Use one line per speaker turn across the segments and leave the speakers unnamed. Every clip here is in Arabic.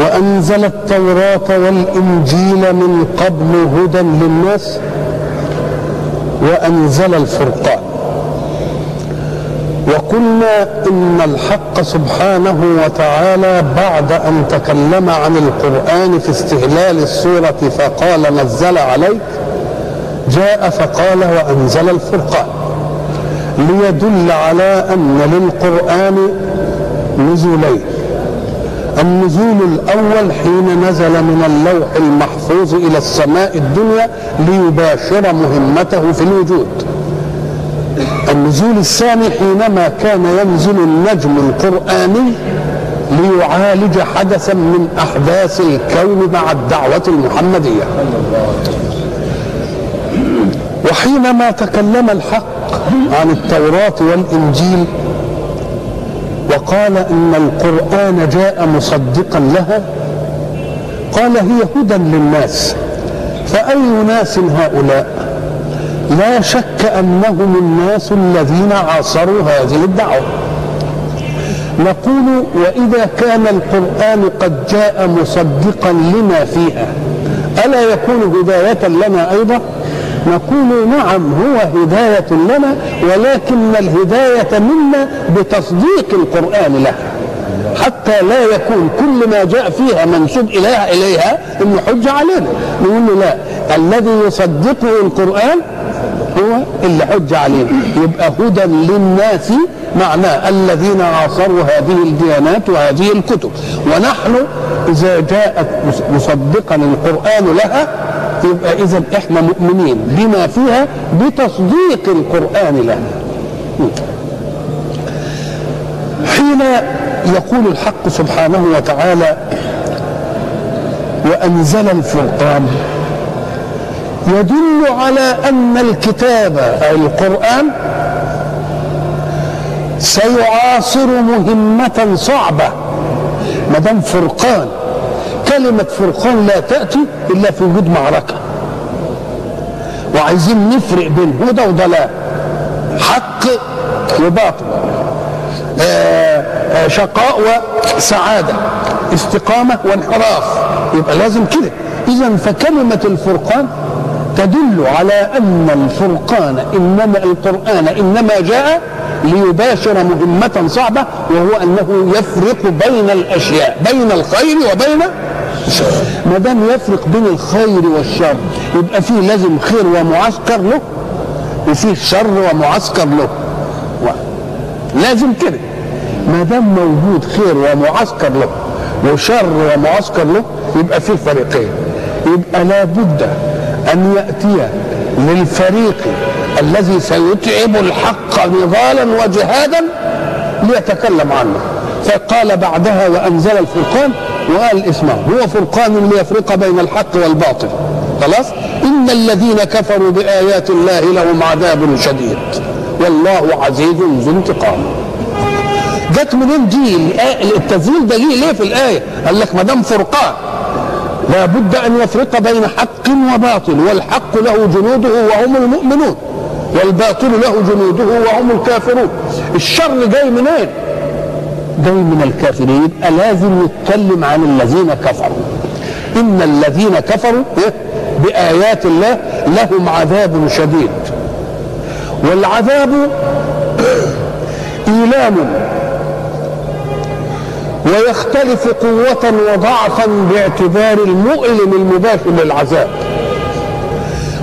وأنزل التوراة والإنجيل من قبل هدى للناس وأنزل الفرقان. وقلنا إن الحق سبحانه وتعالى بعد أن تكلم عن القرآن في استهلال السورة فقال نزل عليك جاء فقال وأنزل الفرقان. ليدل على أن للقرآن نزولين النزول الأول حين نزل من اللوح المحفوظ إلى السماء الدنيا ليباشر مهمته في الوجود. النزول الثاني حينما كان ينزل النجم القرآني ليعالج حدثا من أحداث الكون مع الدعوة المحمدية. وحينما تكلم الحق عن التوراة والإنجيل وقال إن القرآن جاء مصدقا لها؟ قال هي هدى للناس. فأي ناس هؤلاء؟ لا شك أنهم الناس الذين عاصروا هذه الدعوة. نقول وإذا كان القرآن قد جاء مصدقا لما فيها ألا يكون هداية لنا أيضا؟ نقول نعم هو هداية لنا ولكن الهداية منا بتصديق القرآن لها حتى لا يكون كل ما جاء فيها منسوب إليها إليها إنه حجة علينا. نقول له لا الذي يصدقه القرآن هو اللي حج علينا. يبقى هدى للناس معناه الذين عاصروا هذه الديانات وهذه الكتب. ونحن إذا جاءت مصدقا القرآن لها يبقى إذا إحنا مؤمنين بما فيها بتصديق القرآن لها حين يقول الحق سبحانه وتعالى وأنزل الفرقان. يدل على أن الكتاب أي القرآن سيعاصر مهمة صعبة. ما دام فرقان كلمة فرقان لا تأتي إلا في وجود معركة. وعايزين نفرق بين هدى وضلال. حق وباطل. آآ آآ شقاء وسعادة. استقامة وانحراف. يبقى لازم كده. إذا فكلمة الفرقان تدل على أن الفرقان إنما القرآن إنما جاء ليباشر مهمة صعبة وهو أنه يفرق بين الأشياء بين الخير وبين ما دام يفرق بين الخير والشر يبقى فيه لازم خير ومعسكر له وفيه شر ومعسكر له. لازم كده. ما دام موجود خير ومعسكر له وشر ومعسكر له يبقى فيه فريقين. يبقى لابد أن يأتي للفريق الذي سيتعب الحق نضالا وجهادا ليتكلم عنه. فقال بعدها وأنزل الفرقان وقال اسمه هو فرقان ليفرق بين الحق والباطل. خلاص؟ إن الذين كفروا بآيات الله لهم عذاب شديد. والله عزيز ذو انتقام. جت منين دي التذليل ده ليه في الآية؟ قال لك ما دام فرقان لا بد أن يفرق بين حق وباطل. والحق له جنوده وهم المؤمنون والباطل له جنوده وهم الكافرون. الشر جاي منين؟ جاي من الكافرين لازم نتكلم عن الذين كفروا؟ إن الذين كفروا بآيات الله لهم عذاب شديد. والعذاب إيلام ويختلف قوة وضعفا باعتبار المؤلم المباشر للعذاب.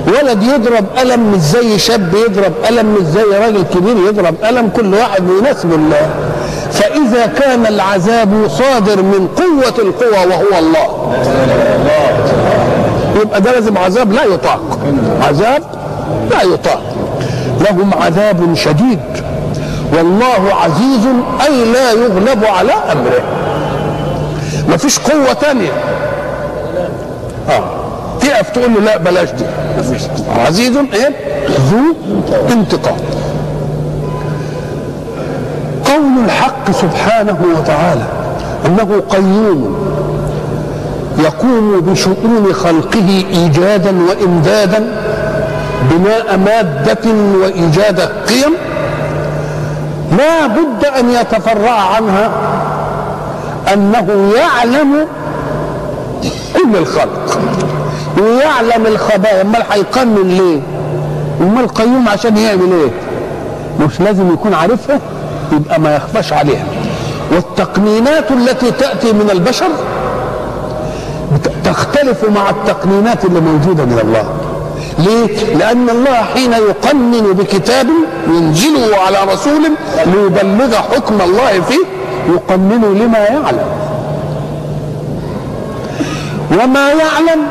ولد يضرب ألم مش زي شاب يضرب ألم مش زي راجل كبير يضرب ألم كل واحد يناسب الله. فإذا كان العذاب صادر من قوة القوى وهو الله. يبقى ده لازم عذاب لا يطاق. عذاب لا يطاق. لهم عذاب شديد. والله عزيز أي لا يغلب على أمره. ما فيش قوة تانية. آه. تقف تقول له لا بلاش دي. عزيز إيه؟ ذو انتقام. الحق سبحانه وتعالى أنه قيوم يقوم بشؤون خلقه إيجادا وإمدادا بناء ماده وإيجاد قيم لا بد أن يتفرع عنها أنه يعلم كل الخلق ويعلم الخبايا امال هيقنن ليه؟ امال قيوم عشان يعمل إيه؟ مش لازم يكون عارفها؟ يبقى ما يخفاش عليها. والتقنينات التي تأتي من البشر تختلف مع التقنينات اللي موجودة من الله. ليه؟ لأن الله حين يقنن بكتاب ينزله على رسول ليبلغ حكم الله فيه يقنن لما يعلم. وما يعلم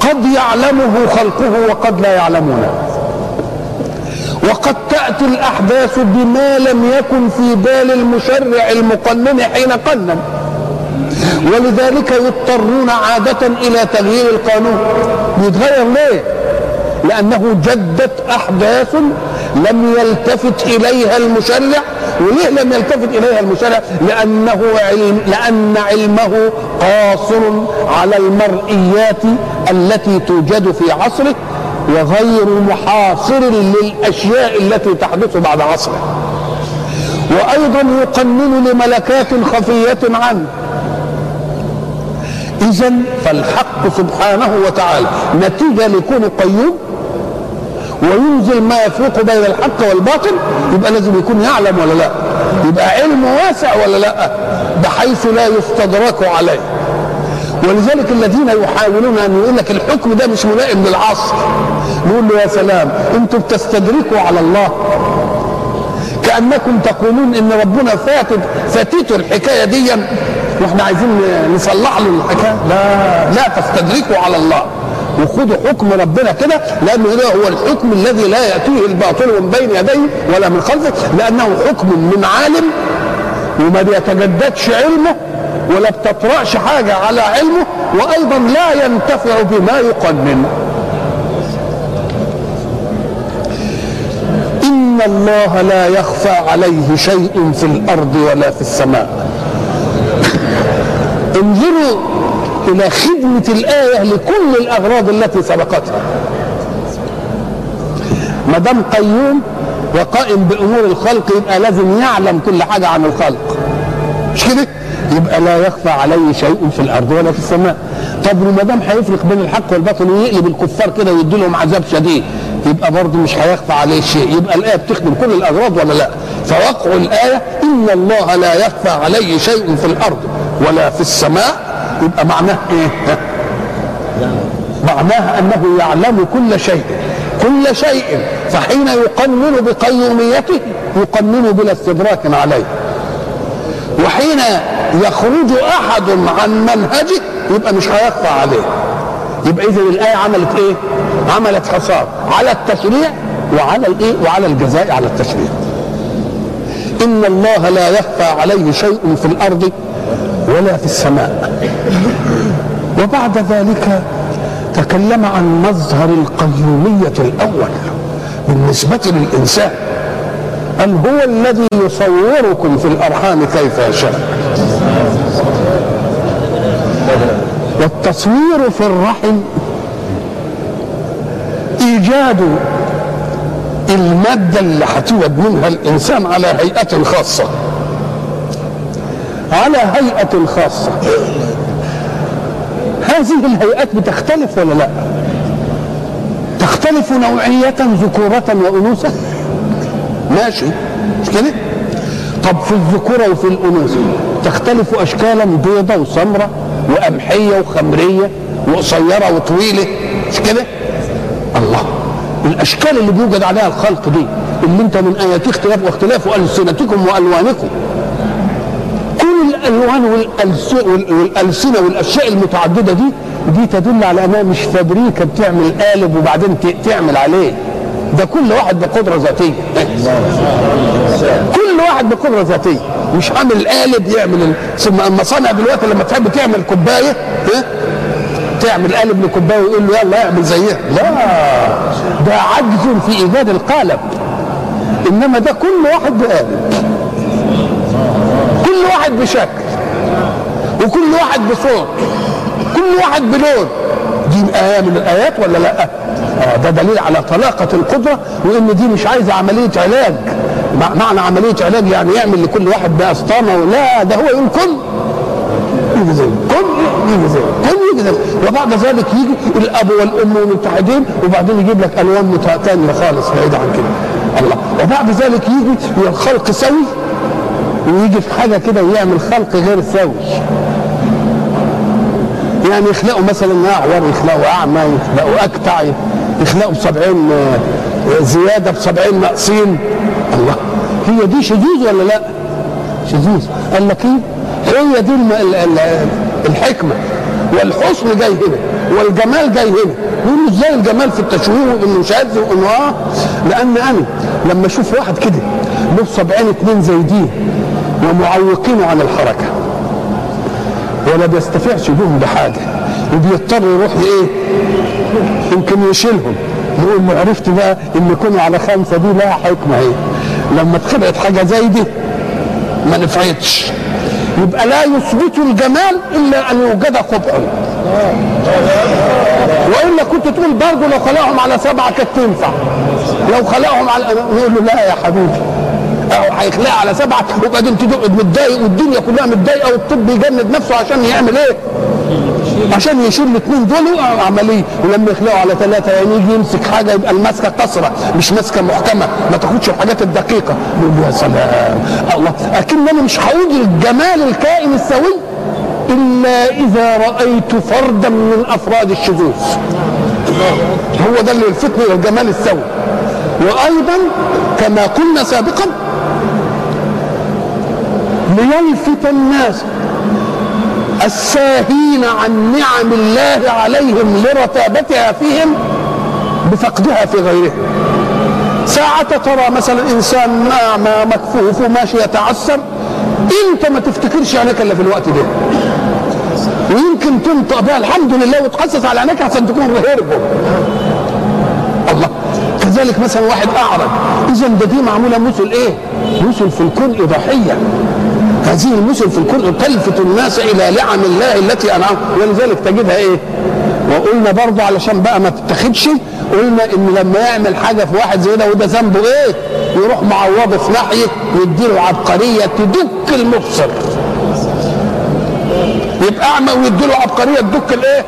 قد يعلمه خلقه وقد لا يعلمونه وقد تأتي الأحداث بما لم يكن في بال المشرع المقنن حين قنن ولذلك يضطرون عادة إلى تغيير القانون يتغير ليه؟ لأنه جدت أحداث لم يلتفت إليها المشرع وليه لم يلتفت إليها المشرع؟ لأنه علم لأن علمه قاصر على المرئيات التي توجد في عصره وغير محاصر للأشياء التي تحدث بعد عصره. وأيضا يقنن لملكات خفية عنه. إذا فالحق سبحانه وتعالى نتيجة لكونه قيوم وينزل ما يفرق بين الحق والباطل يبقى لازم يكون يعلم ولا لا؟ يبقى علمه واسع ولا لا؟ بحيث لا يستدرك عليه. ولذلك الذين يحاولون أن يقول لك الحكم ده مش ملائم للعصر. نقول له يا سلام أنتم بتستدركوا على الله. كأنكم تقولون إن ربنا فاتت فاتته الحكاية دي. وإحنا عايزين نصلح له الحكاية. لا. لا تستدركوا على الله. وخذوا حكم ربنا كده لأنه ده هو الحكم الذي لا يأتيه الباطل من بين يديه ولا من خلفه لأنه حكم من عالم وما بيتجددش علمه ولا بتطرأش حاجة على علمه وأيضا لا ينتفع بما يقنن. إن الله لا يخفى عليه شيء في الأرض ولا في السماء. انظروا إلى خدمة الآية لكل الأغراض التي سبقتها. ما دام قيوم وقائم بأمور الخلق يبقى لازم يعلم كل حاجة عن الخلق. مش كده؟ يبقى لا يخفى عليه شيء في الأرض ولا في السماء. طب وما دام هيفرق بين الحق والباطل ويقلب الكفار كده ويدي لهم عذاب شديد يبقى برضه مش هيخفى عليه شيء. يبقى الآية بتخدم كل الأغراض ولا لا؟ فوقع الآية إن الله لا يخفى عليه شيء في الأرض ولا في السماء. يبقى معناه إيه؟ معناها أنه يعلم كل شيء. كل شيء. فحين يقنن بقيوميته يقنن بلا استدراك عليه. وحين يخرج أحد عن منهجه يبقى مش هيخفى عليه. يبقى اذا الآية عملت إيه؟ عملت حصار على التشريع وعلى الإيه؟ وعلى الجزاء على التشريع. إن الله لا يخفى عليه شيء في الأرض ولا في السماء. وبعد ذلك تكلم عن مظهر القيومية الأول بالنسبة للإنسان. أن هو الذي يصوركم في الأرحام كيف يشاء؟ والتصوير في الرحم إيجاد المادة اللي هتوجد منها الإنسان على هيئة خاصة. على هيئة خاصة. هذه الهيئات بتختلف ولا لا؟ تختلف نوعية ذكورة وأنوثة؟ ماشي. مش كده؟ طب في الذكورة وفي الأنوثة تختلف أشكالا بيضة وسمرة وقمحية وخمرية وقصيرة وطويلة. مش كده؟ الله. الأشكال اللي بيوجد عليها الخلق دي اللي انت من آيات اختلاف واختلاف ألسنتكم وألوانكم. كل الألوان والألسنة والأشياء المتعددة دي دي تدل على أنها مش فابريكا بتعمل قالب وبعدين تعمل عليه. ده كل واحد بقدرة ذاتية. كل واحد بقدرة ذاتية. مش عامل قالب يعمل المصانع دلوقتي لما تحب تعمل كوباية تعمل قالب لكوباية ويقول له يلا اعمل زيها. لا. ده عجز في إيجاد القالب. إنما ده كل واحد بقالب كل واحد بشكل. وكل واحد بصوت. كل واحد بلون. دي آية من الآيات ولا لأ؟ آه ده دليل على طلاقة القدرة وإن دي مش عايزة عملية علاج. معنى عملية علاج يعني يعمل لكل واحد بأسطانة لا ده هو يقول كن يجي زي كله يجي زي وبعد ذلك يجي الأب والأم متحدين وبعدين يجيب لك ألوان ثانية خالص بعيد عن كده. الله. وبعد ذلك يجي الخلق سوي ويجي في حاجة كده ويعمل خلق غير سوي. يعني يخلقوا مثلا أعور يخلقوا أعمى يخلقوا اكتع يخلقوا بسبعين زيادة بسبعين ناقصين الله هي دي شذوذ ولا لا؟ شذوذ قال لك إيه؟ هي دي. الحكمة والحسن جاي هنا والجمال جاي هنا يقول له إزاي الجمال في التشويه وإنه شاذ وإنه آه لأن أنا لما أشوف واحد كده له سبعين اتنين زايدين ومعوقينه عن الحركة ولا بيستفعش بهم بحاجة. وبيضطر يروح لإيه؟ يمكن يشيلهم. يقول له عرفت بقى إن يكونوا على خمسة دي لها حكمة اهي لما اتخلقت حاجة زي دي ما نفعتش. يبقى لا يثبت الجمال إلا أن يوجد قبح وإلا كنت تقول برضه لو خلقهم على سبعة كانت تنفع. لو خلقهم على نقول له لا يا حبيبي. هيخلقها على سبعة وبعدين تقعد متضايق والدنيا كلها متضايقة والطب يجند نفسه عشان يعمل إيه؟ عشان يشيل الاثنين دول عملية. ولما يخلقوا على ثلاثة يعني يجي يمسك حاجة يبقى المسكة قصرة مش ماسكه محكمة. ما تاخدش الحاجات الدقيقة. يقول يا سلام. الله. أكن أنا مش هقول الجمال الكائن السوي إلا إذا رأيت فردا من أفراد الشذوذ. هو ده اللي يلفتني الجمال السوي. وأيضا كما قلنا سابقا ليلفت الناس الساهين عن نعم الله عليهم لرتابتها فيهم بفقدها في غيرهم ساعة ترى مثلا إنسان اعمى مكفوف وماشي يتعثر أنت ما تفتكرش عينيك إلا في الوقت ده. ويمكن تنطق بها الحمد لله وتحسس على عينيك عشان تكون هربه الله. كذلك مثلا واحد أعرج. اذا ده دي معمولة مثل إيه؟ مثل في الكون اضاحيه هذه المثل في الكون تلفت الناس إلى نعم الله التي أنعم ولذلك تجدها إيه؟ وقلنا برضه علشان بقى ما تتخدش قلنا إن لما يعمل حاجة في واحد زي ده وده ذنبه إيه؟ يروح معوضه في ناحية ويديله عبقرية تدك المبصر يبقى أعمى ويديله عبقرية تدك الإيه؟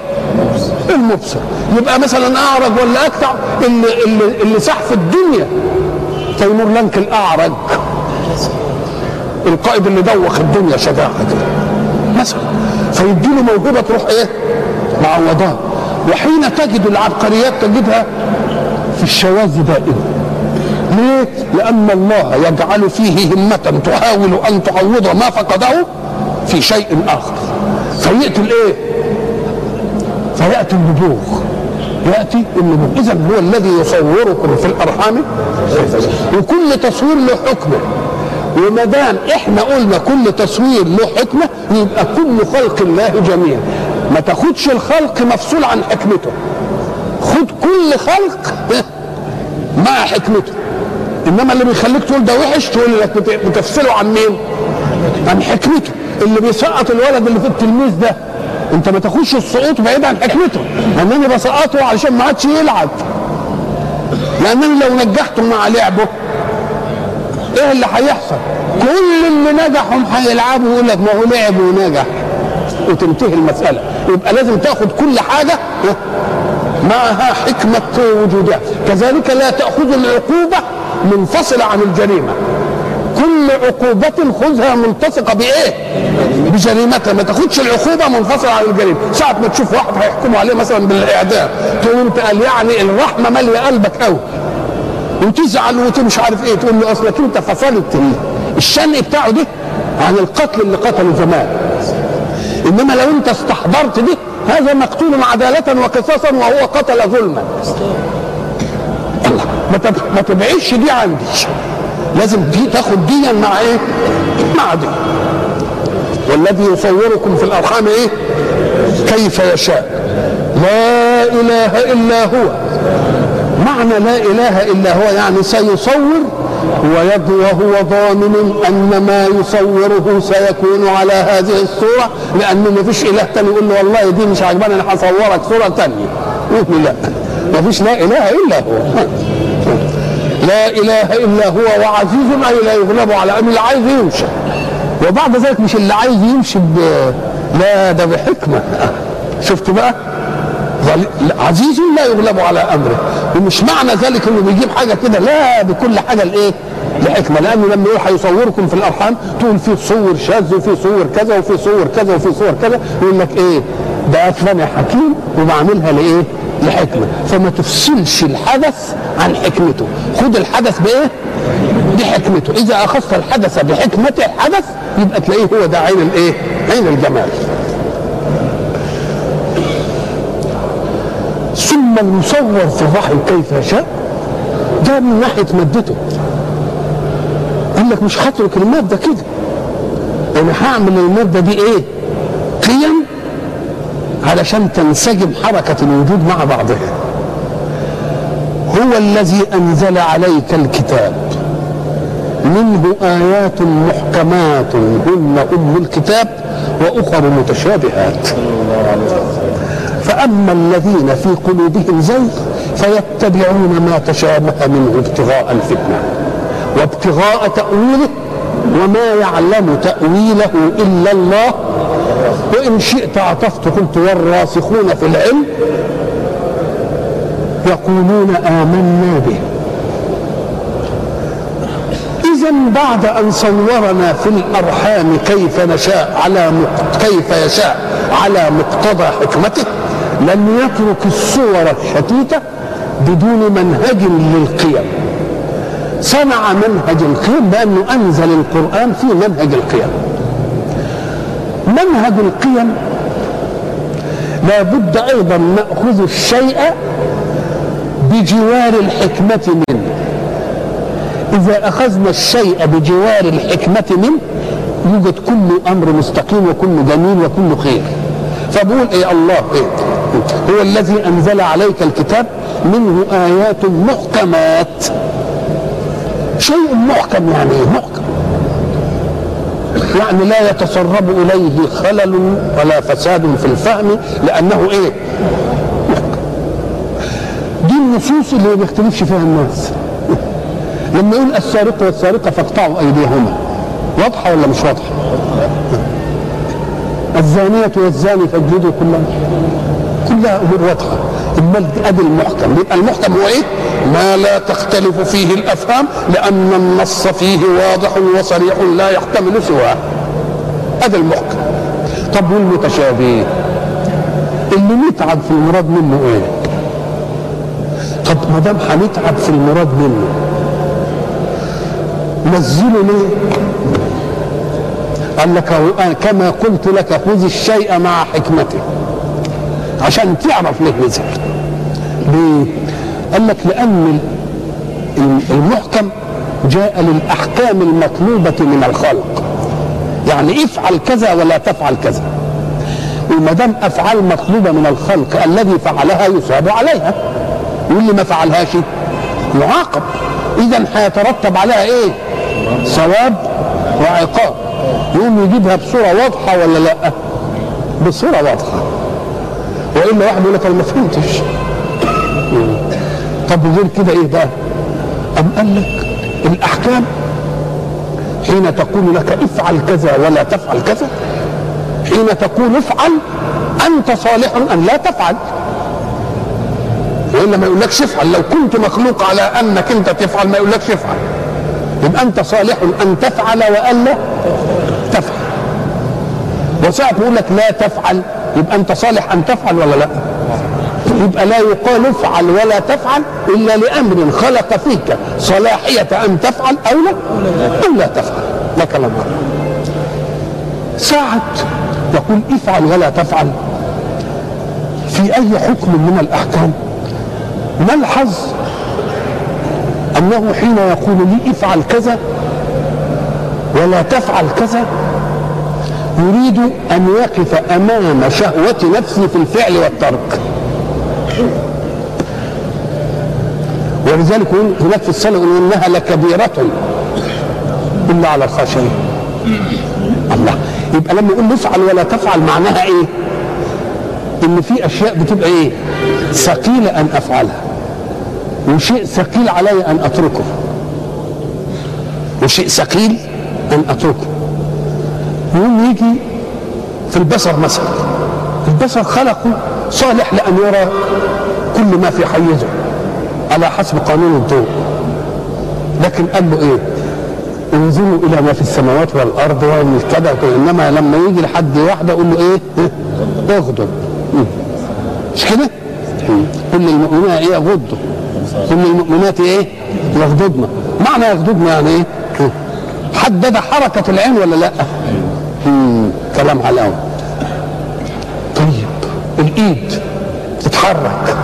المبصر يبقى مثلا أعرج ولا اكتع اللي اللي اللي صح في الدنيا تيمور لنك الأعرج القائد اللي دوخ الدنيا شجاعة كده مثلا. فيديله موهبة تروح إيه؟ معوضاه. وحين تجد العبقريات تجدها في الشواذ دائما. ليه؟ لأن الله يجعل فيه همة تحاول أن تعوض ما فقده في شيء آخر. فيأتي الإيه؟ فيأتي النبوغ. يأتي النبوغ. إذا هو الذي يصوركم في الأرحام. وكل تصوير له حكمه. وما دام إحنا قلنا كل تصوير له حكمة يبقى كل خلق الله جميعا ما تاخدش الخلق مفصول عن حكمته. خد كل خلق مع حكمته. إنما اللي بيخليك تقول ده وحش تقول لك بتفصله عن مين؟ عن حكمته. اللي بيسقط الولد اللي في التلميذ ده أنت ما تاخدش السقوط بعيد عن حكمته. انني بسقطه علشان ما عادش يلعب. لانني لو نجحته مع لعبه إيه اللي هيحصل؟ كل اللي نجحهم هيلعبوا يقول لك. ما هو لعب ونجح. وتنتهي المسألة. يبقى لازم تاخد كل حاجة معها حكمة وجودها كذلك لا تأخذ العقوبة منفصله عن الجريمة. كل عقوبة خذها ملتصقة بإيه؟ بجريمتها. ما تاخدش العقوبة منفصلة عن الجريمة، ساعة ما تشوف واحد هيحكموا عليه مثلا بالإعدام تقول أنت قال يعني الرحمة مالية قلبك قوي وتزعل ومش عارف إيه تقول له اصلك أنت فصلت. الشن بتاعه ده عن القتل اللي قتله زمان. إنما لو أنت استحضرت دي هذا مقتول عدالة وقصاصا وهو قتل ظلما. الله ما تبعدش دي عندي. لازم دي تاخد ديا مع إيه؟ مع دي. والذي يصوركم في الأرحام إيه؟ كيف يشاء. لا إله إلا هو. معنى لا إله إلا هو يعني سيصور وهو ضامن أن ما يصوره سيكون على هذه الصورة لأن ما فيش إله تاني يقول له والله دي مش عجباني أنا هصورك صورة تانية. يقول لا ما فيش لا إله إلا هو. لا إله إلا هو وعزيز اي لا يغلب على ان اللي عايز يمشي. وبعد ذلك مش اللي عايز يمشي لا ده بحكمة. شفت بقى؟ عزيز لا يغلب على أمره. ومش معنى ذلك إنه بيجيب حاجة كده لا بكل حاجة الإيه؟ لحكمه لأنه لما يقول هيصوركم في الأرحام تقول في صور شاذ وفي صور كذا وفي صور كذا وفي صور كذا يقول لك إيه؟ ده فلان حكيم وبعملها لإيه؟ لحكمة. فما تفصلش الحدث عن حكمته. خد الحدث بإيه؟ بحكمته. إذا أخذت الحدث بحكمه الحدث يبقى تلاقيه هو ده عين الإيه؟ عين الجمال. ثم المصور في الرحم كيف يشاء ده من ناحية مادته. قال لك مش هترك المادة كده. أنا هعمل المادة دي إيه؟ قيم علشان تنسجم حركة الوجود مع بعضها. هو الذي أنزل عليك الكتاب. منه آيات محكمات هن أم الكتاب وأخر متشابهات. فأما الذين في قلوبهم زيغ فيتبعون ما تشابه منه ابتغاء الفتنة وابتغاء تأويله وما يعلم تأويله إلا الله وإن شئت عطفت قلت والراسخون في العلم يقولون آمنا به إذا بعد أن صورنا في الأرحام كيف نشاء على. كيف يشاء على مقتضى حكمته لم يترك الصور الشتيتة بدون منهج للقيم. صنع منهج القيم بأنه أنزل القرآن في منهج القيم. منهج القيم لا بد أيضا نأخذ الشيء بجوار الحكمة منه. إذا أخذنا الشيء بجوار الحكمة منه يوجد كل أمر مستقيم وكل جميل وكل خير. فبقول إيه الله إيه؟ هو الذي أنزل عليك الكتاب منه آيات محكمات. شيء محكم يعني إيه محكم. يعني لا يتسرب إليه خلل ولا فساد في الفهم إيه؟ محكم. دي النصوص اللي ما بيختلفش فيها الناس. لما يقول السارق والسارقة فاقطعوا أيديهما. واضحة ولا مش واضحة؟ الزانية والزاني فاجلدوا كلها كلها أمور واضحة. امال ادي المحكم. يبقى المحكم هو إيه؟ ما لا تختلف فيه الأفهام لأن النص فيه واضح وصريح لا يحتمل سواه. هذا المحكم. طب والمتشابه؟ اللي نتعب في المراد منه إيه؟ طب ما دام هنتعب في المراد منه نزله ليه؟ قال لك كما قلت لك خذ الشيء مع حكمته. عشان تعرف ليه نزل ليه؟ قال لك لأن المحكم جاء للأحكام المطلوبة من الخلق. يعني افعل كذا ولا تفعل كذا. وما دام أفعال مطلوبة من الخلق الذي فعلها يصاب عليها. واللي ما فعلهاش يعاقب. اذا هيترتب عليها إيه؟ ثواب وعقاب. يقوم يجيبها بصورة واضحة ولا لأ؟ بصورة واضحة. والا واحد يقول لك أنا ما فهمتش طب غير كده إيه بقى؟ أم قال لك الأحكام حين تقول لك افعل كذا ولا تفعل كذا حين تقول افعل أنت صالح أن لا تفعل. والا ما يقولكش افعل لو كنت مخلوق على أنك أنت تفعل ما يقولكش افعل. يبقى أنت صالح أن تفعل والا تفعل. وساعة يقول لك لا تفعل. يبقى انت صالح ان تفعل ولا لا؟ يبقى لا يقال افعل ولا تفعل إلا لأمر خلق فيك صلاحية أن تفعل أو لا أو لا تفعل. ده كلام. ساعة يقول افعل ولا تفعل. في أي حكم من الأحكام؟ نلحظ أنه حين يقول لي افعل كذا ولا تفعل كذا؟ يريد أن يقف أمام شهوة نفسه في الفعل والترك. ولذلك هناك في الصلاة يقول إنها لكبيرة إلا على الخاشعين الله. يبقى لما يقول افعل ولا تفعل معناها إيه؟ إن في أشياء بتبقى إيه؟ ثقيلة أن أفعلها. وشيء ثقيل علي أن أتركه. وشيء ثقيل أن أتركه. يقوم يجي في البصر مثلا. البصر خلقه صالح لأن يرى كل ما في حيزه على حسب قانون الضوء. لكن قال له إيه؟ انزلوا إلى ما في السماوات والأرض ومن كذا إنما لما يجي لحد واحدة يقول له إيه؟ اغضب مش كده؟ كل المؤمنين إيه؟ يغضوا كل المؤمنات إيه؟ يغضضن. معنى يغضضن يعني إيه؟ حدد حركة العين ولا لأ؟ كلام على الأول طيب الإيد تتحرك.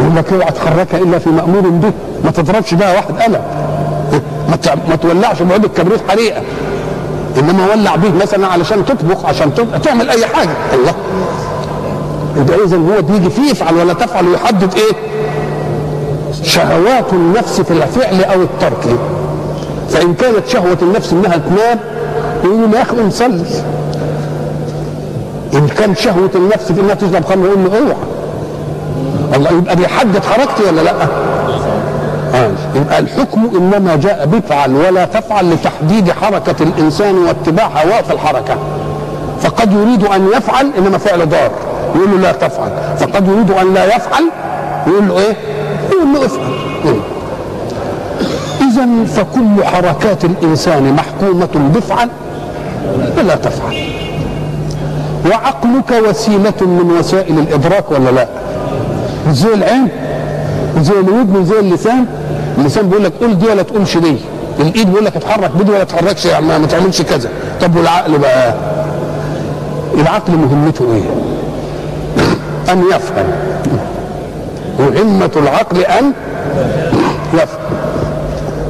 يقول لك اوعى تحركها إلا في مأمور به. ما تضربش بها واحد قلم. ما ما تولعش بعود الكبريت حريقة. إنما ولع به مثلا علشان تطبخ عشان تعمل أي حاجة. الله. يبقى إذا هو بيجي فيه يفعل ولا تفعل ويحدد إيه؟ شهوات النفس في الفعل أو الترك. فإن كانت شهوة النفس إنها تنام يقول يا أخي نصلي إن كان شهوة النفس في إنها تشرب خمر يقول له أوعى. الله يبقى بيحدد حركتي ولا لأ؟ آه. يبقى الحكم إنما جاء بفعل ولا تفعل لتحديد حركة الإنسان واتباع هواه في الحركة. فقد يريد أن يفعل إنما فعل ضار. يقول له لا تفعل. فقد يريد أن لا يفعل يقول له إيه؟ يقول له افعل. إذا فكل حركات الإنسان محكومة بفعل ولا تفعل. وعقلك وسيلة من وسائل الإدراك ولا لا؟ زي العين زي الودن زي اللسان؟ اللسان بيقول لك قول دي ولا تقولش دي. الإيد بيقول لك اتحرك بدي ولا تحركش يعني ما تعملش كذا. طب والعقل بقى؟ العقل مهمته إيه؟ أن يفهم. مهمة العقل أن يفهم.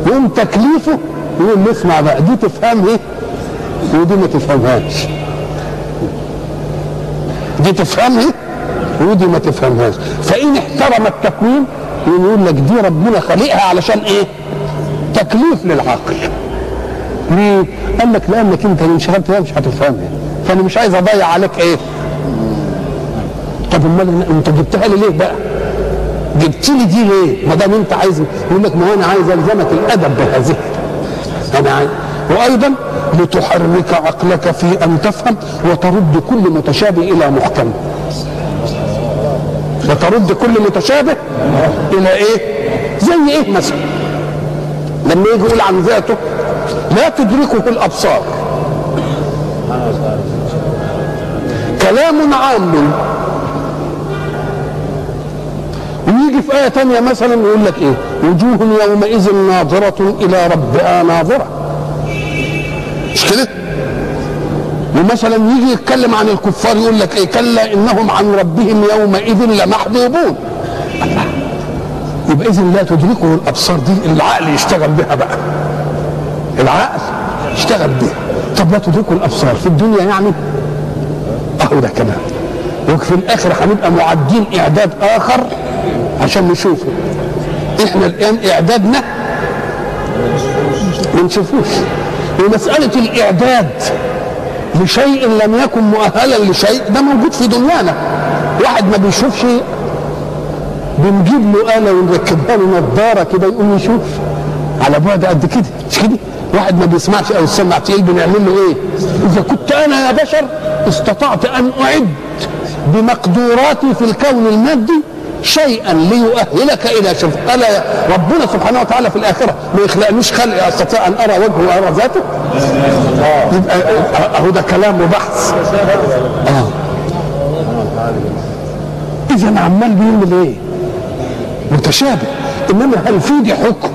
يقوم تكليفه يقول اسمع بقى دي تفهم إيه ودي ما تفهمهاش دي تفهمها ودي ما تفهمهاش فإن احترم التكوين يقول لك دي ربنا خلقها علشان إيه؟ تكليف للعقل. ليه؟ قال لك لأنك أنت لو انشغلت بيها مش هتفهمها. فأنا مش عايز أضيع عليك إيه؟ طب أمال أنت جبتها لي ليه بقى؟ جبت لي دي ليه؟ ما دام أنت عايز يقول لك ما أنا عايز ألزمك الأدب بهذه أنا وأيضا لتحرك عقلك في أن تفهم وترد كل متشابه إلى محكم. وترد كل متشابه إلى إيه؟ زي إيه مثلا؟ لما يجي يقول عن ذاته لا تدركه الأبصار. كلام عام. ويجي في آية تانية مثلا يقول لك إيه؟ وجوه يومئذ ناظرة إلى ربها ناظرة. مش كده؟ ومثلا يجي يتكلم عن الكفار يقول لك إيه؟ كلا إنهم عن ربهم يومئذ لمحجوبون يبقى إذا لا تدركه الأبصار دي العقل يشتغل بها بقى. العقل يشتغل بها. طب لا تدركه الأبصار. في الدنيا يعني؟ أهو ده كمان. وفي الآخر هنبقى معدين إعداد آخر عشان نشوفه. إحنا الآن إعدادنا ما نشوفوش. ومسألة الإعداد لشيء لم يكن مؤهلا لشيء ده موجود في دنيانا. واحد ما بيشوفش بنجيب له آلة ونركبها له نظارة كده يقوم يشوف. على بعد قد كده مش كده؟ واحد ما بيسمعش أو السمع تقيل بنعمل له إيه؟ إذا كنت أنا يا بشر استطعت أن أعد بمقدوراتي في الكون المادي شيئا ليؤهلك إلى شوف. الا ربنا سبحانه وتعالى في الآخرة ما يخلقنيش خلق أستطيع أن أرى وجهه وأرى ذاته. يبقى اهو ده كلام وبحث آه. اذا عمال بيعمل إيه؟ متشابه. إنما هل في دي حكم؟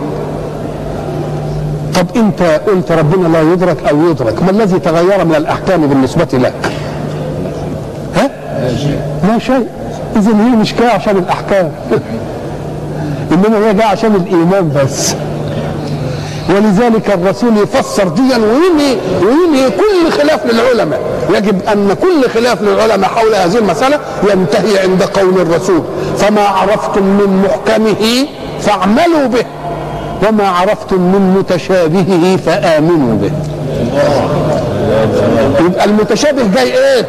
طب أنت قلت ربنا لا يدرك أو يدرك ما الذي تغير من الأحكام بالنسبة لك؟ ها؟ لا شيء. اذا هي مش جاية عشان الأحكام. إنما هي جاية عشان الإيمان بس. ولذلك الرسول يفسر ديا وينهي وينهي كل خلاف للعلماء. يجب أن كل خلاف للعلماء حول هذه المسألة ينتهي عند قول الرسول. فما عرفتم من محكمه فاعملوا به. وما عرفتم من متشابهه فآمنوا به. يبقى المتشابه جاي إيه؟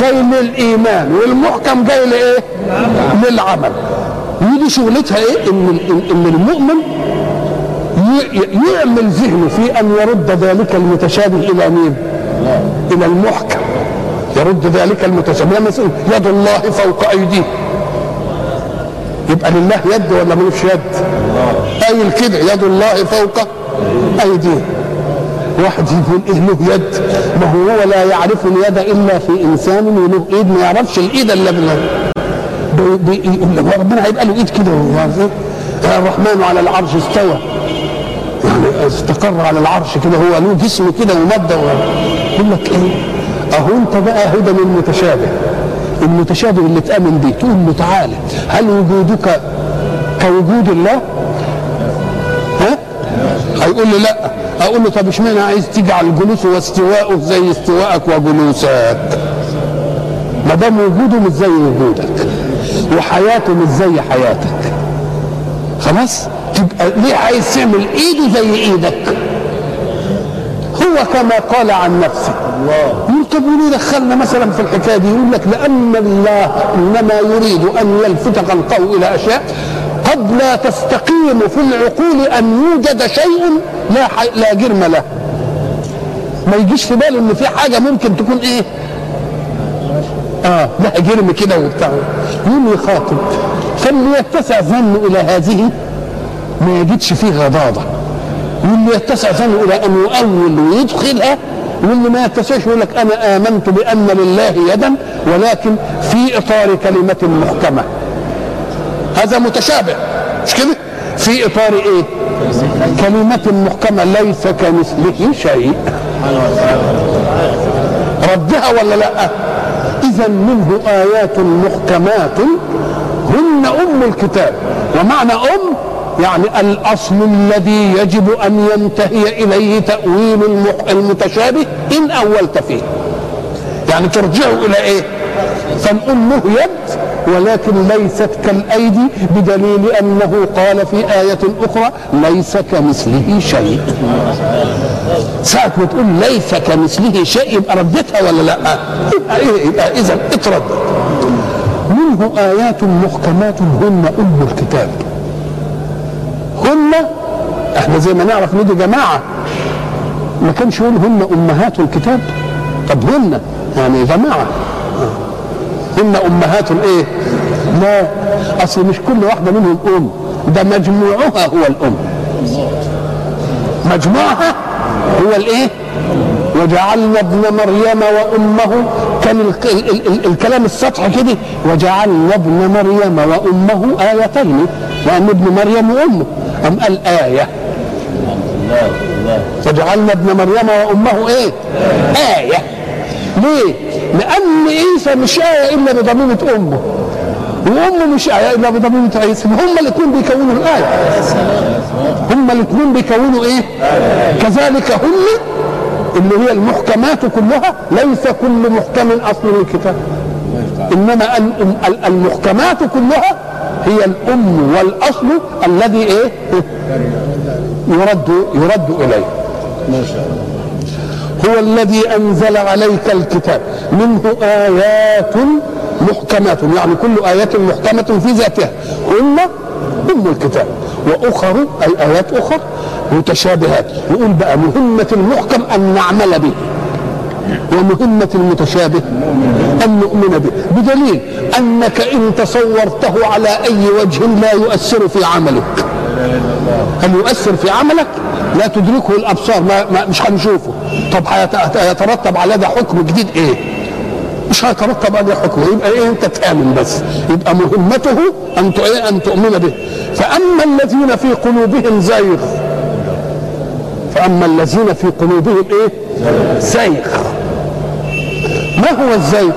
جاي للايمان والمحكم جاي لإيه؟ للعمل ودي شغلتها إيه؟ إن ان المؤمن يعمل ذهنه في أن يرد ذلك المتشابه إلى مين؟ إلى المحكم. يرد ذلك المتشابه. يقول يد الله فوق أيديه. يبقى لله يد ولا ملوش يد؟ قايل كده يد الله فوق أيديه. واحد يقول إيه له يد. ما هو لا يعرف اليد إلا في إنسان وله إيد ما يعرفش الإيد إلا بالله. لك ربنا هيبقى له إيد كده الرحمن على العرش استوى. يعني استقر على العرش كده هو له جسم كده ومده يقول لك إيه؟ أهو أنت بقى هدى المتشابه المتشابه اللي تآمن بيه. تقول له تعالى هل وجودك كوجود الله؟ ها؟ هيقول لي لا. أقول له طب اشمعنى عايز تجعل جلوسه واستواءه زي استواءك وجلوسك؟ ما دام وجوده مش زي وجودك وحياته مش زي حياتك خلاص؟ تبقى ليه عايز تعمل إيده زي إيدك؟ هو كما قال عن نفسه يقول طب وليه دخلنا مثلا في الحكاية دي يقول لك لأن الله إنما يريد أن يلفت خلقه إلى أشياء قد لا تستقيم في العقول أن يوجد شيء لا. لا جرم له. ما يجيش في باله إن في حاجة ممكن تكون إيه؟ آه لها جرم كده وبتاع. يقوم يخاطب يتسع ظنه إلى هذه ما يجدش فيه غضاضة. واللي يتسع ظنه إلى أن يؤول ويدخلها واللي ما يتسعش يقول لك أنا آمنت بأن لله يدا ولكن في إطار كلمة محكمة. هذا متشابه. مش كده؟ في إطار إيه؟ كلمة محكمة ليس كمثله شيء. ردها ولا لأ؟ اذا منه آيات محكمات. هن أم الكتاب. ومعنى أم يعني الأصل الذي يجب أن ينتهي إليه تأويل المتشابه إن أولت فيه. يعني ترجعه إلى إيه؟ له يد ولكن ليست كالأيدي بدليل أنه قال في آية أخرى ليس كمثله شيء ساعة ما تقول ليس كمثله شيء يبقى ولا لا؟ يبقى إيه؟ يبقى اذا اتردد. منه آيات محكمات هن أم الكتاب. هن إحنا زي ما نعرف ندي جماعة ما كانش يقول هن أمهات الكتاب طب هن يعني جماعة هن امهات الايه لا أصل مش كل واحدة منهم أم. ده مجموعها هو الأم. مجموعها هو الإيه؟ وجعلنا ابن مريم وأمه كان ال ال ال الكلام السطحي كده. وجعلنا ابن مريم وأمه آيتين. لأن ابن مريم وأمه. أم قال إيه وجعلنا ابن مريم وأمه إيه؟ آية. ليه؟ لأن عيسى مش آية إلا بضميمه أمه. وأمه مش آية إلا بضميمه عيسى. هم الاثنين بيكونوا الآية. هم الاثنين بيكونوا إيه؟ كذلك هم اللي هي المحكمات كلها ليس كل محكم اصل الكتاب إنما المحكمات كلها هي الأم والأصل الذي إيه؟ يرد يرد إليه. ما شاء الله. هو الذي أنزل عليك الكتاب. منه آيات محكمات. يعني كل آية محكمة في ذاتها. هن أم الكتاب. وأخر أي آيات أخرى متشابهات. يقول بقى مهمة المحكم أن نعمل به. ومهمة المتشابه أن نؤمن به. بدليل أنك إن تصورته على أي وجه لا يؤثر في عملك. هل يؤثر في عملك؟ لا تدركه الأبصار ما ما مش هنشوفه. طب هيترتب على ده حكم جديد إيه؟ مش هيترتب عليه حكم. يبقى إيه أنت تآمن بس. يبقى مهمته أن إيه؟ أن تؤمن به. فأما الذين في قلوبهم زيغ فأما الذين في قلوبهم إيه؟ زيغ. ما هو الزيغ؟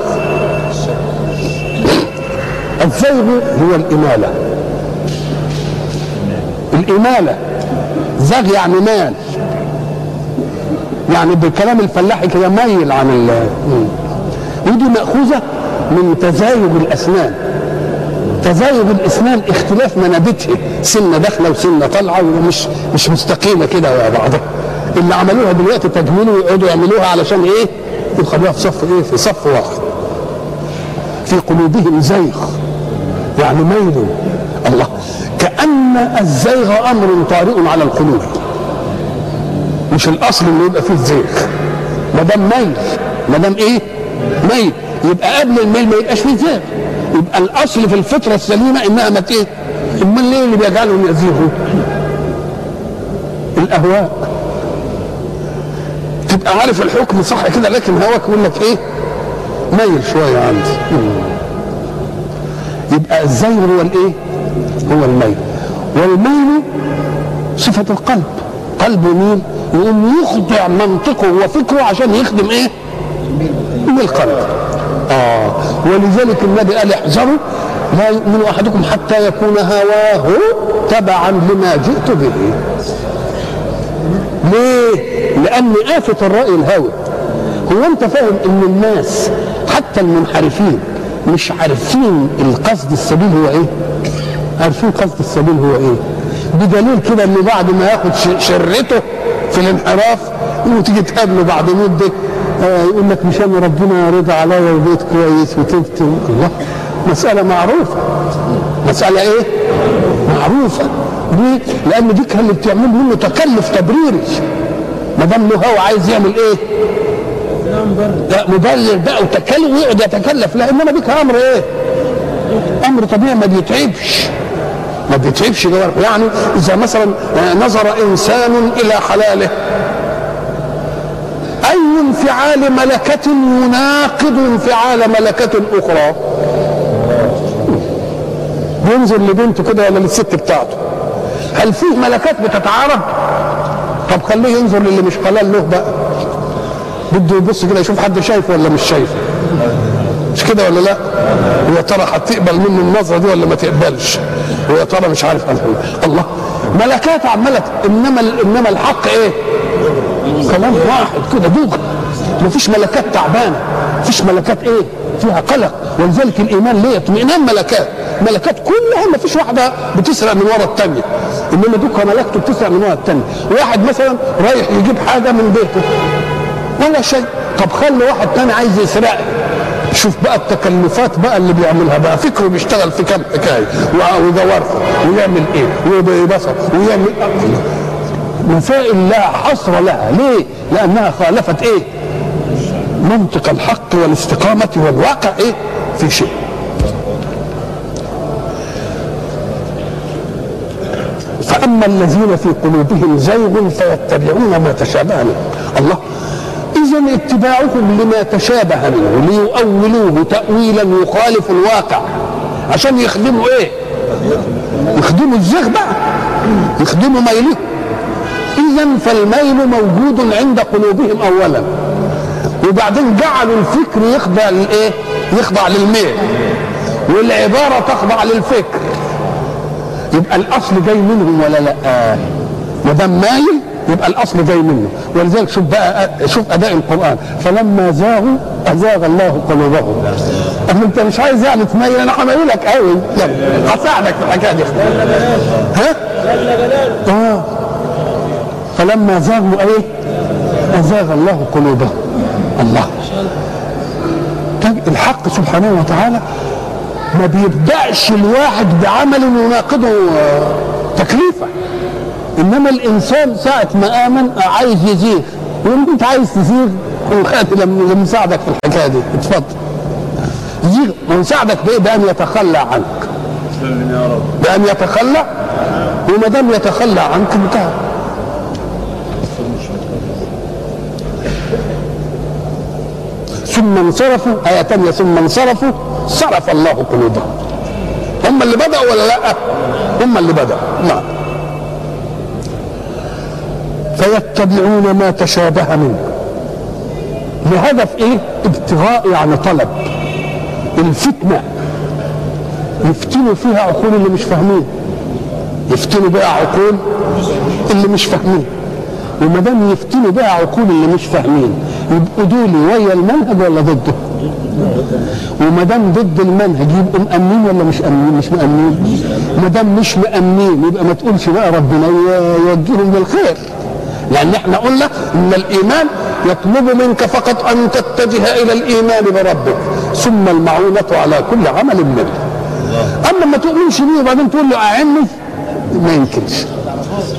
الزيغ هو الإمالة. الإمالة. زغ يعني مال. يعني بالكلام الفلاحي كده ميل عن ال ودي مأخوذة من تزايد الأسنان. تزايد الأسنان اختلاف منابتها. سنة داخلة وسنة طالعة ومش مش مستقيمة كده يا بعضها اللي عملوها دلوقتي تجميل ويقعدوا يعملوها علشان إيه؟ يخلوها في صف إيه؟ في صف واحد. في قلوبهم زيغ. يعني ميل. الله. كأن الزيغ أمر طارئ على القلوب. مش الأصل إنه يبقى فيه زيغ. ما دام ميل. ما دام إيه؟ ميل. يبقى قبل الميل ما يبقاش فيه زيغ. يبقى الأصل في الفطرة السليمة إنها ما إيه امال ليه اللي بيجعلهم يزيغوا الأهواء. تبقى عارف الحكم صح كده لكن هواك يقول لك إيه؟ ميل شوية عندي. يبقى الزيغ هو الإيه؟ هو الميل. والميل صفة القلب. قلب مين يقوم يخضع منطقه وفكره عشان يخدم إيه؟ بالقلب آه. ولذلك النبي قال احذروا لا يؤمن أحدكم حتى يكون هواه تبعا لما جئت به. ليه؟ لأن آفة الرأي الهوى هو أنت فاهم إن الناس حتى المنحرفين مش عارفين القصد السبيل هو إيه؟ عارفين قصد السبيل هو إيه بدليل كده إن بعد ما ياخد شرته في الانحراف وتيجي تقابله بعد مدة آه يقول لك مشان ربنا رضى عليا وبقيت كويس وتبت الله مسألة معروفة مسألة إيه؟ معروفة ليه؟ لأن دي كان اللي بتعمل منه تكلف تبريري ما دام له هو عايز يعمل إيه؟ لا مبرر بقى وتكلف ويقعد يتكلف لا انما بك أمر إيه؟ أمر طبيعي ما بيتعبش ما بيتعبش جوارحه يعني إذا مثلا نظر إنسان إلى حلاله. أي انفعال ملكة يناقض انفعال ملكة أخرى؟ بينظر لبنته كده ولا للست بتاعته. هل فيه ملكات بتتعارض؟ طب خليه ينظر للي مش حلال له بقى. بده يبص كده يشوف حد شايفه ولا مش شايفه. مش كده ولا لا؟ ويا ترى هتقبل منه النظرة دي ولا ما تقبلش؟ ويا ترى مش عارف الله. ملكات عماله إنما إنما الحق إيه؟ كلام واحد كده دوغ مفيش ملكات تعبانة. مفيش ملكات إيه؟ فيها قلق. ولذلك الإيمان ليه؟ اطمئنان ملكات. ملكات كلها ما فيش واحدة بتسرق من ورا الثانية إنما دوكا ملكته بتسرق من ورا الثانية واحد مثلا رايح يجيب حاجة من بيته. ولا شيء. طب خلي واحد تاني عايز يسرقها شوف بقى التكلفات بقى اللي بيعملها بقى فكره بيشتغل في كام حكاية وجوارحه ويعمل إيه وبصر ويعمل مسائل لا حصر لها ليه؟ لأنها خالفت إيه؟ منطق الحق والاستقامة والواقع إيه؟ في شيء فأما الذين في قلوبهم زيغ فيتبعون ما تشابه الله اذا اتباعهم لما تشابه منه ليؤولوه تاويلا يخالف الواقع. عشان يخدموا إيه؟ يخدموا الزيغ بقى يخدموا ميلهم اذا فالميل موجود عند قلوبهم اولا. وبعدين جعلوا الفكر يخضع للايه يخضع للميل. والعبارة تخضع للفكر. يبقى الأصل جاي منهم ولا لأ؟ ما دام مايل؟ يبقى الأصل جاي منه. ولذلك شوف بقى شوف أداء القرآن. فلما زاغوا أزاغ الله قلوبهم. أما أنت مش عايز يعني تميل أنا هميلك قوي. هساعدك في الحكاية دي. ها؟ آه. فلما زاغوا إيه؟ أزاغ الله قلوبهم. الله. الحق سبحانه وتعالى ما بيبدأش الواحد بعمل يناقضه تكليفه إنما الإنسان ساعة ما آمن عايز يزيغ. يقول انت عايز تزيغ خد لما نساعدك في الحكاية دي. اتفضل. زيغ ونساعدك بإيه؟ بأن يتخلى عنك. بأن يتخلى وما دام يتخلى عنك انتهى. ثم انصرفوا آية تانية ثم انصرفوا صرف الله قلوبهم. هم اللي بدأوا ولا لأ؟ هم اللي بدأوا. نعم. فيتبعون ما تشابه منه. لهدف إيه؟ ابتغاء يعني طلب. الفتنة. يفتنوا فيها عقول اللي مش فاهمين. يفتنوا بها عقول اللي مش فاهمين. وما دام يفتنوا بها عقول اللي مش فاهمين يبقوا دول ويا المنهج ولا ضده؟ وما دام ضد المنهج يبقوا مأمنين ولا مش مأمنين؟ مش مأمنين. ما دام مش مأمنين يبقى ما تقولش بقى ربنا يوجههم للخير لأن إحنا قلنا إن الإيمان يطلب منك فقط أن تتجه إلى الإيمان بربك ثم المعونة على كل عمل منه أما ما تؤمنش بيه وبعدين تقول له أعني ما يمكنش.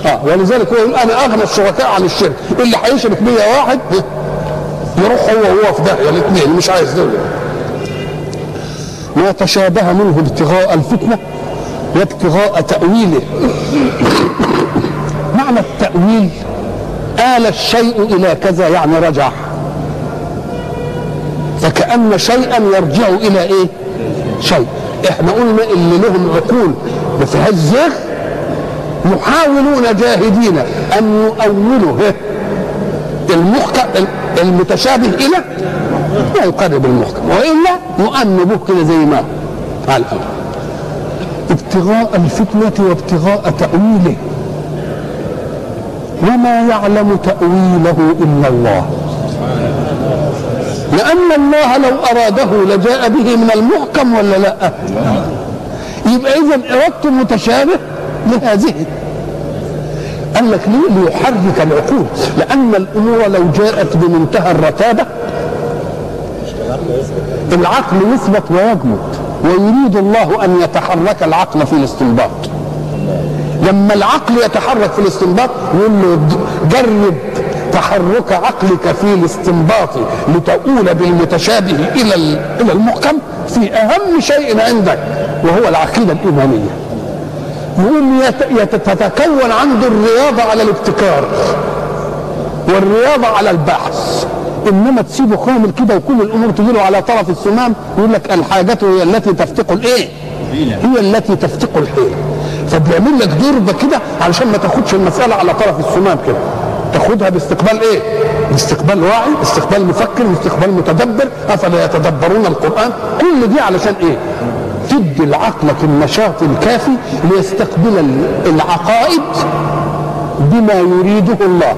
آه ولذلك هو يقول أنا أغنى الشركاء عن الشرك. اللي هيشرك بيا واحد يروح هو وهو في داهية الاثنين مش عايز دول. ما تشابه منه ابتغاء الفتنة وابتغاء تأويله. معنى التأويل آل الشيء إلى كذا يعني رجع. فكأن شيئا يرجع إلى إيه؟ شيء. إحنا قلنا اللي لهم عقول زيغ يحاولون جاهدين أن يؤولوا؟ المحكم المتشابه إلى ما يقرب المحكم. وإلا نؤمن به كده زي ما الأمر ابتغاء الفتنة وابتغاء تأويله. وما يعلم تأويله إلا الله. لأن الله لو أراده لجاء به من المحكم ولا لا؟ يبقى إذا إرادته متشابه لهذه. قال لك ليه؟ ليحرك العقول. لأن الأمور لو جاءت بمنتهى الرتابة العقل يثبت ويجمد ويريد الله أن يتحرك العقل في الاستنباط. لما العقل يتحرك في الاستنباط يقول له جرب تحرك عقلك في الاستنباط لتؤول بالمتشابه إلى إلى المحكم في أهم شيء عندك وهو العقيدة الإيمانية. يقول تتكون عنده الرياضه على الابتكار والرياضه على البحث إنما تسيبه كامل كده وكل الأمور تجي له على طرف السمام يقول لك الحاجة هي التي تفتق الإيه؟ هي التي تفتق الحيل. فبيعمل لك ضربه كده علشان ما تاخدش المسألة على طرف السمام كده. تاخدها باستقبال إيه؟ باستقبال واعي استقبال مفكر استقبال متدبر. أفلا يتدبرون القرآن؟ كل دي علشان إيه؟ تدي لعقلك النشاط الكافي ليستقبل العقائد بما يريده الله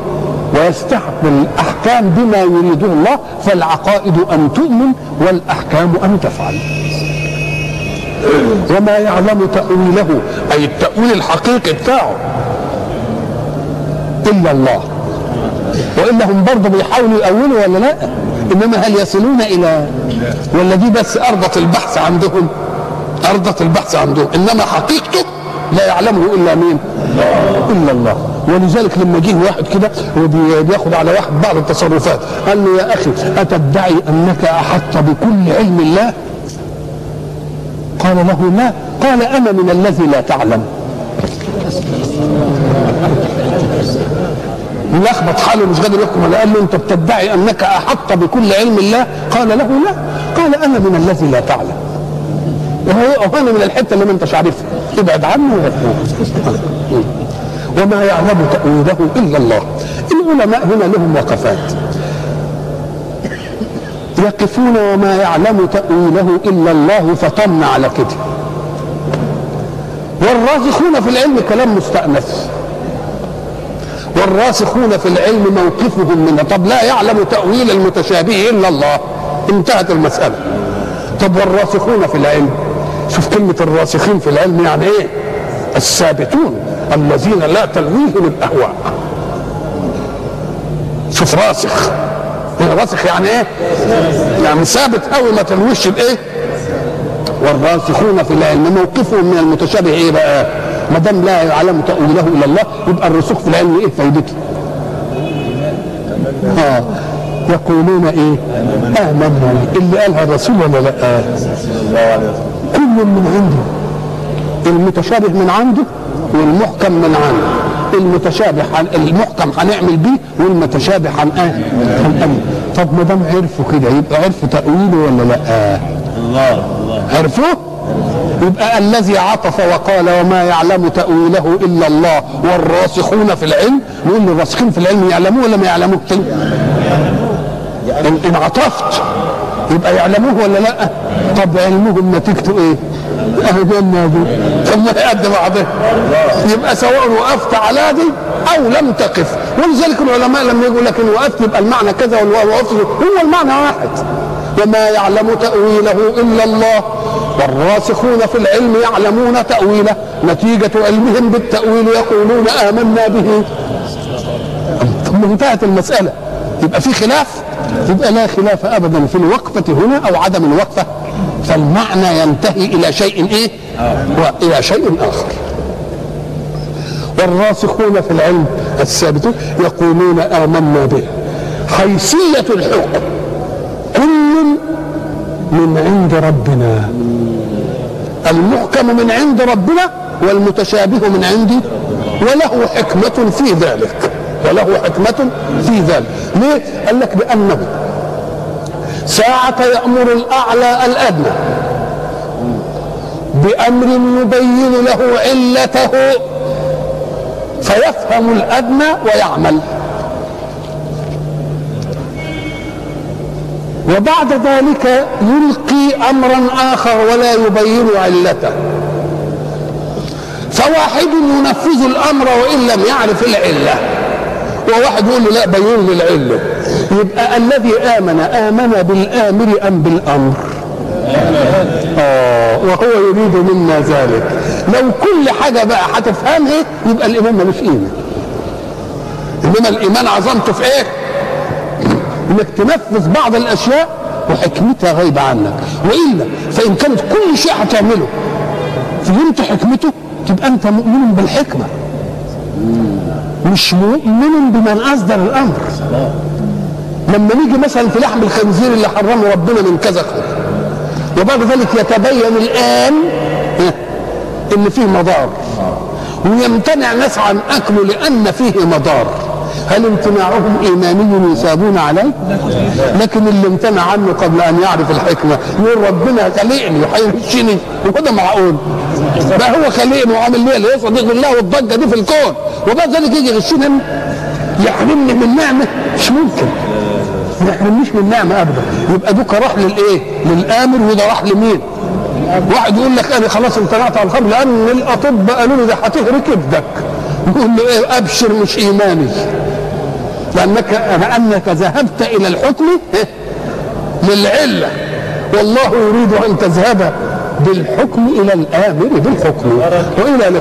ويستحق الأحكام بما يريده الله. فالعقائد أن تؤمن والأحكام أن تفعل. وما يعلم تأويله أي التأويل الحقيقي بتاعه. إلا الله. وإلا هم برضه بيحاولوا يأولوا ولا لا؟ إنما هل يصلون إلى ولا دي بس أرضة البحث عندهم؟ أرضة البحث عندهم. إنما حقيقته لا يعلمه إلا مين؟ إلا الله. ولذلك لما جه واحد كده وبياخد على واحد بعض التصرفات قال له يا أخي أتدعي أنك أحط بكل علم الله؟ قال له لا قال أنا من الذي لا تعلم. لخبط حاله مش قادر يحكم قال له أنت بتدعي أنك أحط بكل علم الله؟ قال له لا. قال أنا من الذي لا تعلم. وهو أنا من الحتة اللي ما أنتش عارفها. ابعد عنه وما يعلم تأويله إلا الله. العلماء هنا لهم وقفات. يقفون وما يعلم تأويله إلا الله فطن على كده. والراسخون في العلم كلام مستأنس. والراسخون في العلم موقفهم منه طب لا يعلم تأويل المتشابه إلا الله. انتهت المسألة. طب والراسخون في العلم؟ شوف كلمة الراسخين في العلم يعني إيه؟ الثابتون الذين لا تلويهم الأهواء. شوف راسخ. راسخ يعني إيه؟ يعني ثابت قوي ما تلوش الإيه؟ والراسخون في العلم موقفهم من المتشابه إيه بقى؟ ما دام لا يعلم تأويله إلا الله يبقى الرسوخ في العلم إيه؟ فايدته آه. يقولون إيه؟ امنا اللي قالها الرسول ولا لأ؟ كل من عنده. المتشابه من عنده والمحكم من عنده المتشابه عن المحكم هنعمل بيه والمتشابه عن إيه هنأمن طب ما دام عرفوا كده يبقى عرفوا تأويله ولا لأ؟
الله الله.
عرفوه يبقى الذي عطف وقال وما يعلم تأويله إلا الله والراسخون في العلم نقول الراسخين في العلم يعلموه ولا ما يعلموه. إن, إن عطفت يبقى يعلموه ولا لأ؟ طب علمهم نتيجته إيه؟ اهي جنة دي. ما قد بعضها يبقى سواء وقفت على دي أو لم تقف. ولذلك العلماء لما يقول لك ان وقفت يبقى المعنى كذا ووقفت هو المعنى واحد. وما يعلم تأويله إلا الله. والراسخون في العلم يعلمون تأويله. نتيجة علمهم بالتأويل يقولون آمنا به. انتهت المسألة. يبقى في خلاف؟ يبقى لا خلاف أبدا في الوقفة هنا أو عدم الوقفة. فالمعنى ينتهي إلى شيء إيه؟ وإلى شيء آخر. والراسخون في العلم الثابتون يقولون آمنا به. حيثية الحكم كل من عند ربنا. المحكم من عند ربنا والمتشابه من عندي وله حكمة في ذلك. وله حكمة في ذلك. ليه؟ قال لك بأنه ساعة يأمر الأعلى الأدنى بأمر يبين له علته فيفهم الأدنى ويعمل. وبعد ذلك يلقي أمرا آخر ولا يبين علته. فواحد ينفذ الأمر وإن لم يعرف العلة وواحد يقول له لا بين لي العلة. يبقى الذي آمن آمن بالآمر أم بالأمر؟ آه وهو يريد منا ذلك. لو كل حاجة بقى هتفهمها يبقى الإيمان ملوش قيمة. إنما الإيمان عظمته في إيه؟ إنك تنفذ بعض الأشياء وحكمتها غايبة عنك. وإلا فإن كانت كل شيء هتعمله فهمت حكمته تبقى أنت مؤمن بالحكمة. مش مؤمن بمن أصدر الأمر. لما نيجي مثلا في لحم الخنزير اللي حرمه ربنا من كذا خير وبعد ذلك يتبين الآن إن فيه مضار. ويمتنع ناس عن اكله لأن فيه مضار. هل امتناعهم إيماني يثابون عليه؟ لكن اللي امتنع عنه قبل أن يعرف الحكمة يقول ربنا خلقني وهيمشيني وده معقول. ده هو خلقني وعامل لي ليه صديق الله والضجة دي في الكون. وبعد ذلك يجي يغشني يحرمني من نعمة. مش ممكن. ما يحرمنيش من نعمة ابدا. يبقى دوك راح للايه؟ للآمر وده راح لمين؟ واحد يقول لك أنا خلاص امتنعت عن الخمر لأن الأطباء قالوا لي ده هتهري كبدك يقول له إيه؟ أبشر مش إيماني. لأنك لانك ذهبت إلى الحكم للعلة. والله يريد أن تذهب بالحكم إلى الآمر بالحكم. وإلى